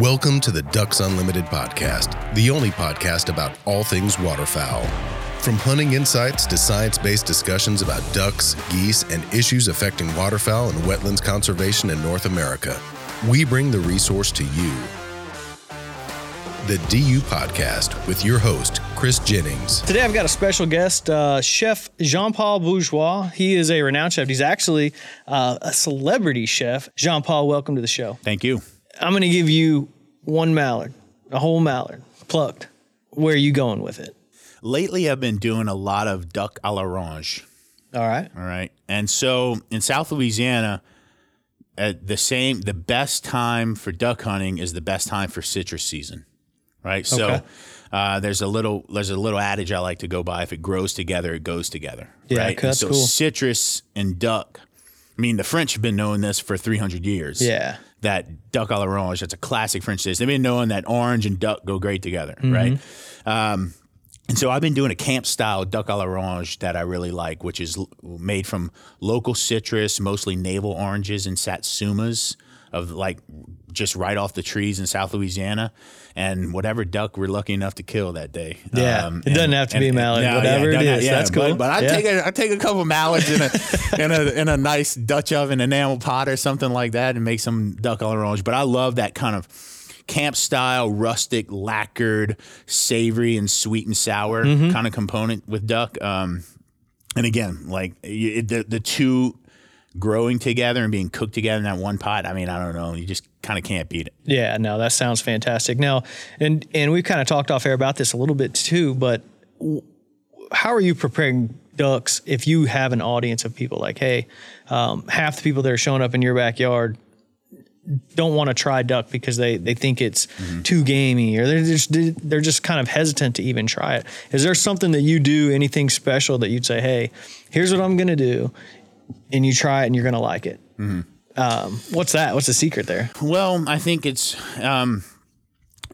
Welcome to the Ducks Unlimited podcast, the only podcast about all things waterfowl. From hunting insights to science based discussions about ducks, geese, and issues affecting waterfowl and wetlands conservation in North America, we bring the resource to you. The DU Podcast with your host, Chris Jennings. Today I've got a special guest, uh, Chef Jean Paul Bourgeois. He is a renowned chef. He's actually uh, a celebrity chef. Jean Paul, welcome to the show. Thank you. I'm going to give you one mallard, a whole mallard, plucked. Where are you going with it? Lately, I've been doing a lot of duck à l'orange. All right. All right. And so in South Louisiana, at the same, the best time for duck hunting is the best time for citrus season. Right. So uh, there's a little there's a little adage I like to go by. If it grows together, it goes together. Yeah, right. that's so cool. citrus and duck. I mean, the French have been knowing this for 300 years. Yeah. That duck à l'orange. That's a classic French dish. They've been knowing that orange and duck go great together, Mm-hmm. right? Um, and so I've been doing a camp style duck à l'orange that I really like, which is l- made from local citrus, mostly navel oranges and satsumas of like just right off the trees in South Louisiana, and whatever duck we're lucky enough to kill that day. Um, Yeah. It doesn't have to be a mallard, whatever it doesn't have- is. That's cool. But, but I Yeah. take a I take a couple mallards in a in a in a nice Dutch oven enamel pot or something like that and make some duck à l'orange. But I love that kind of camp style, rustic, lacquered, savory and sweet and sour Mm-hmm. kind of component with duck. Um, and again, like it, the the two growing together and being cooked together in that one pot. I mean, I don't know. You just kind of can't beat it. Yeah, no, that sounds fantastic. Now, and and we've kind of talked off air about this a little bit too, but how are you preparing ducks if you have an audience of people like, hey, um, half the people that are showing up in your backyard don't want to try duck because they they think it's too gamey or they're just they're just kind of hesitant to even try it. Is there something that you do, anything special that you'd say, hey, here's what I'm gonna do, and you try it and you're gonna like it? Um, what's that? What's the secret there? Well, I think it's um,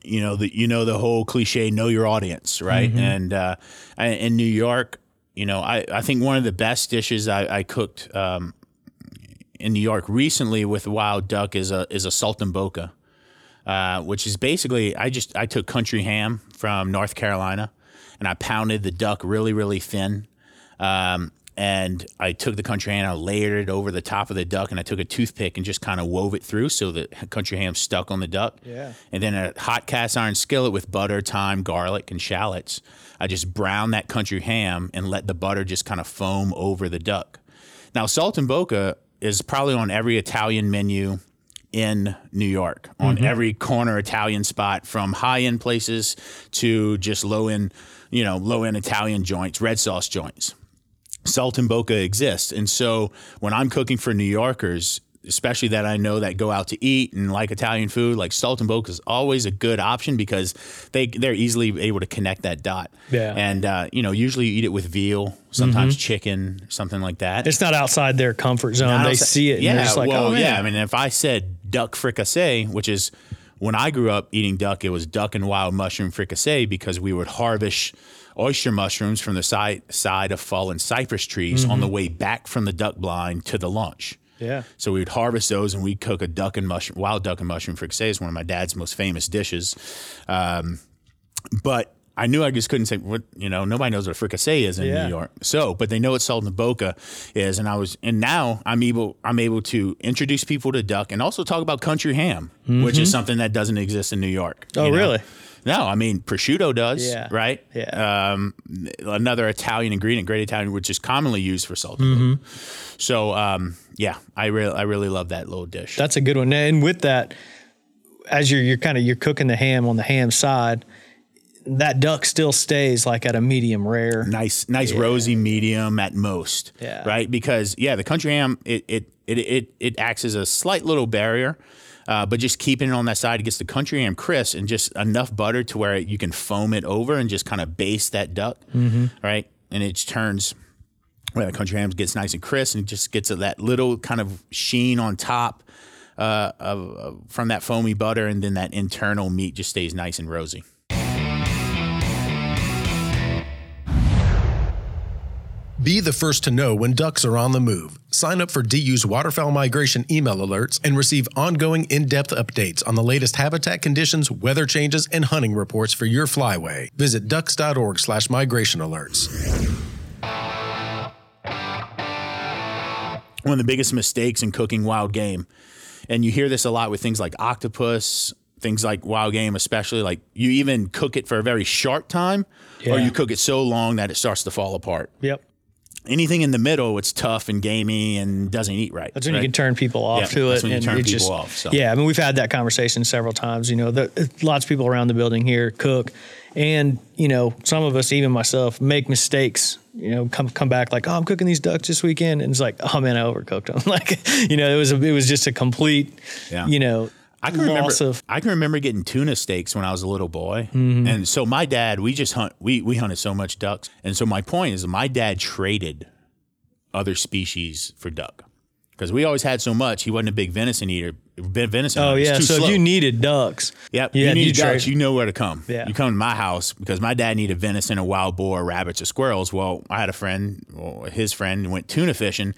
you know the you know the whole cliche know your audience, right? And uh, I, in New York, you know, I, I think one of the best dishes I, I cooked um, in New York recently with wild duck is a is a saltimbocca, uh, which is basically I just I took country ham from North Carolina and I pounded the duck really really thin. Um, and I took the country ham, I layered it over the top of the duck, and I took a toothpick and just kind of wove it through so the country ham stuck on the duck. Yeah. And then a hot cast iron skillet with butter, thyme, garlic, and shallots. I just browned that country ham and let the butter just kind of foam over the duck. Now, saltimbocca is probably on every Italian menu in New York, on mm-hmm. every corner Italian spot, from high end places to just low end, you know, low end Italian joints, red sauce joints. Saltimbocca exists. And so when I'm cooking for New Yorkers, especially that I know that go out to eat and like Italian food, like Salt and Saltimbocca is always a good option because they they're easily able to connect that dot. Yeah. And uh, you know, usually you eat it with veal, sometimes chicken, something like that. It's not outside their comfort zone. Not they outside- see it yeah, they're just like, well, oh, yeah. I mean, if I said duck fricassee, which is when I grew up eating duck, it was duck and wild mushroom fricassee because we would harvest oyster mushrooms from the side side of fallen cypress trees on the way back from the duck blind to the launch. Yeah. So we would harvest those and we'd cook a duck and mushroom, wild duck and mushroom fricassee is one of my dad's most famous dishes. Um, but I knew I just couldn't say what you know. Nobody knows what a fricassee is in Yeah. New York. So, but they know what saltimbocca is, and I was, and now I'm able, I'm able to introduce people to duck and also talk about country ham, which is something that doesn't exist in New York. Mm-hmm. Oh, you know? really? No, I mean prosciutto does, Yeah. right? Yeah. Um, another Italian ingredient, great Italian, which is commonly used for salt. Mm-hmm. So, um, yeah, I really, I really love that little dish. That's a good one. And with that, as you're you're kind of you're cooking the ham on the ham side, that duck still stays like at a medium rare. nice, nice rosy medium at most. Yeah. Right. Because yeah, the country ham it it it it, it acts as a slight little barrier. Uh, but just keeping it on that side, it gets the country ham crisp and just enough butter to where you can foam it over and just kind of baste that duck, right? And it just turns where the country ham gets nice and crisp and just gets that little kind of sheen on top uh, of, of from that foamy butter, and then that internal meat just stays nice and rosy. Be the first to know when ducks are on the move. Sign up for DU's waterfowl migration email alerts and receive ongoing in depth updates on the latest habitat conditions, weather changes, and hunting reports for your flyway. Visit ducks.org slash migration alerts. One of the biggest mistakes in cooking wild game, and you hear this a lot with things like octopus, things like wild game, especially like you even cook it for a very short time, or you cook it so long that it starts to fall apart. Yep. Anything in the middle, it's tough and gamey and doesn't eat right. That's when right? you can turn people off Yeah, to that's it. when you and turn it people just, off, so. Yeah, I mean, we've had that conversation several times. You know, the, lots of people around the building here cook, and you know, some of us, even myself, make mistakes. You know, come come back like, oh, I'm cooking these ducks this weekend, and it's like, oh man, I overcooked them. like, you know, it was a, it was just a complete, Yeah. you know, I can remember. of. I can remember getting tuna steaks when I was a little boy, Mm-hmm. and so my dad, we just hunt. We we hunted so much ducks, and so my point is, my dad traded other species for duck because we always had so much. He wasn't a big venison eater. Venison. Oh yeah, so slow. if you needed ducks, Yep. Yeah, you need you ducks. trade- You know where to come. Yeah. You come to my house because my dad needed venison, a wild boar, rabbits, or squirrels. Well, I had a friend, well, his friend went tuna fishing.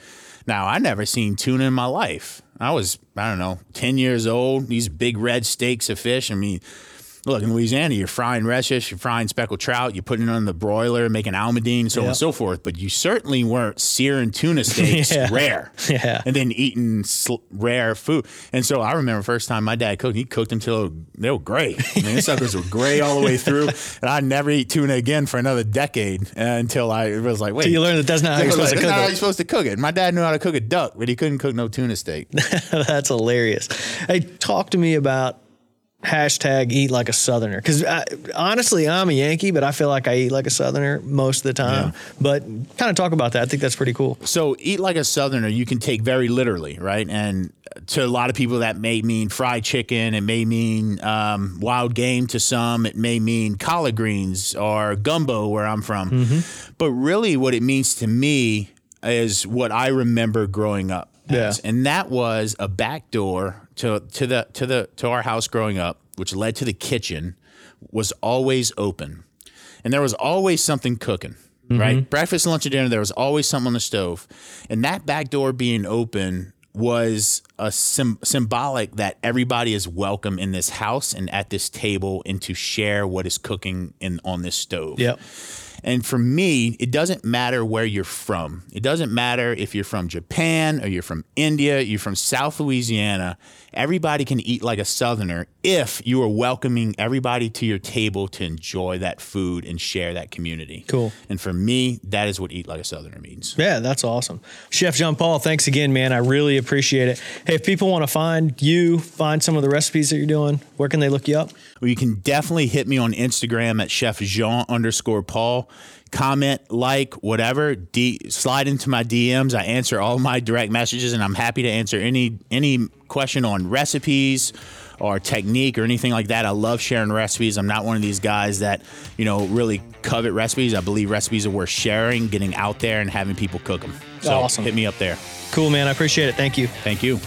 Now I never seen tuna in my life. I was I don't know ten years old. These big red steaks of fish. I mean. Look, in Louisiana, you're frying redfish, you're frying speckled trout, you're putting it on the broiler, making almondine, so on and so forth. But you certainly weren't searing tuna steaks Yeah. rare Yeah. and then eating sl- rare food. And so I remember first time my dad cooked, he cooked until they were gray. I mean, the suckers were gray all the way through. And I never eat tuna again for another decade uh, until I was like, wait. you learned that that's not how you're supposed to not cook how it. you're supposed to cook it. My dad knew how to cook a duck, but he couldn't cook no tuna steak. That's hilarious. Hey, talk to me about hashtag eat like a southerner because honestly i'm a yankee but i feel like i eat like a southerner most of the time but kind of talk about that i think that's pretty cool So eat like a southerner you can take very literally, right? And to a lot of people that may mean fried chicken, it may mean um, wild game to some, it may mean collard greens or gumbo where I'm from. But really what it means to me is what I remember growing up. as. Yeah. And that was a back door to to the to the to our house growing up, which led to the kitchen, was always open. And there was always something cooking, mm-hmm. right? Breakfast, lunch, and dinner, there was always something on the stove. And that back door being open was a sim- symbolic that everybody is welcome in this house and at this table and to share what is cooking in on this stove. yep And for me, it doesn't matter where you're from. It doesn't matter if you're from Japan or you're from India, you're from South Louisiana. Everybody can eat like a Southerner if you are welcoming everybody to your table to enjoy that food and share that community. Cool. And for me, that is what eat like a Southerner means. yeah that's awesome chef jean paul thanks again man i really appreciate it hey if people want to find you find some of the recipes that you're doing where can they look you up Well, you can definitely hit me on Instagram at Chef Jean underscore Paul. Comment, like, whatever. D- slide into my DMs. I answer all my direct messages, and I'm happy to answer any any question on recipes or technique or anything like that. I love sharing recipes. I'm not one of these guys that you know really covet recipes. I believe recipes are worth sharing, getting out there, and having people cook them. So oh, Awesome. hit me up there. cool man i appreciate it thank you Thank you.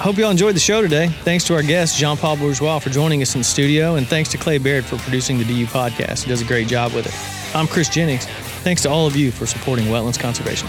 I hope you all enjoyed the show today. Thanks to our guest, Jean Paul Bourgeois, for joining us in the studio, and thanks to Clay Baird for producing the DU podcast. He does a great job with it. I'm Chris Jennings. Thanks to all of you for supporting wetlands conservation.